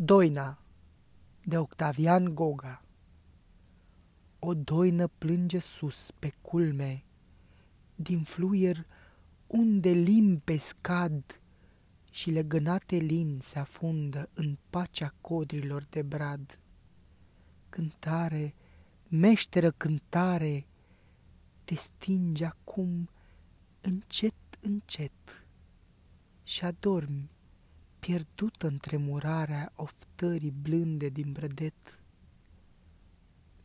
Doina de Octavian Goga O doină plânge sus pe culme, din fluier unde limpe scad și legănate lin se afundă în pacea codrilor de brad. Cântare, meșteră cântare, te stinge acum încet, încet și adormi pierdută în tremurarea oftării blânde din brădet.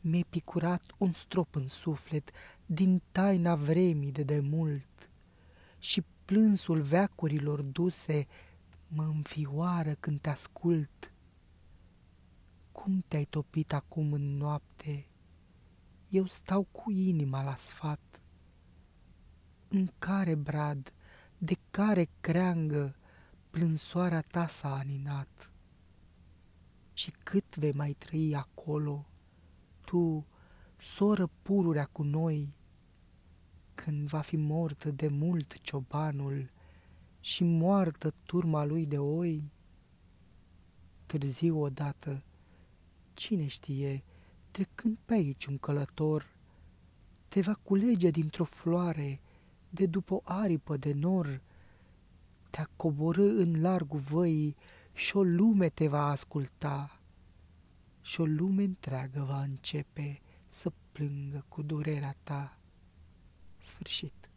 Mi-e picurat un strop în suflet din taina vremii de demult și plânsul veacurilor duse mă înfioară când te ascult. Cum te-ai topit acum în noapte? Eu stau cu inima la sfat. În care brad, de care creangă, plânsoarea ta s-a aninat. Și cât vei mai trăi acolo, tu, soră pururea cu noi, când va fi mort de mult ciobanul și moartă turma lui de oi? Târziu odată, cine știe, trecând pe aici un călător, te va culege dintr-o floare de după o aripă de nor, te-a coborâ în largul văii și o lume te va asculta și o lume întreagă va începe să plângă cu durerea ta. Sfârșit.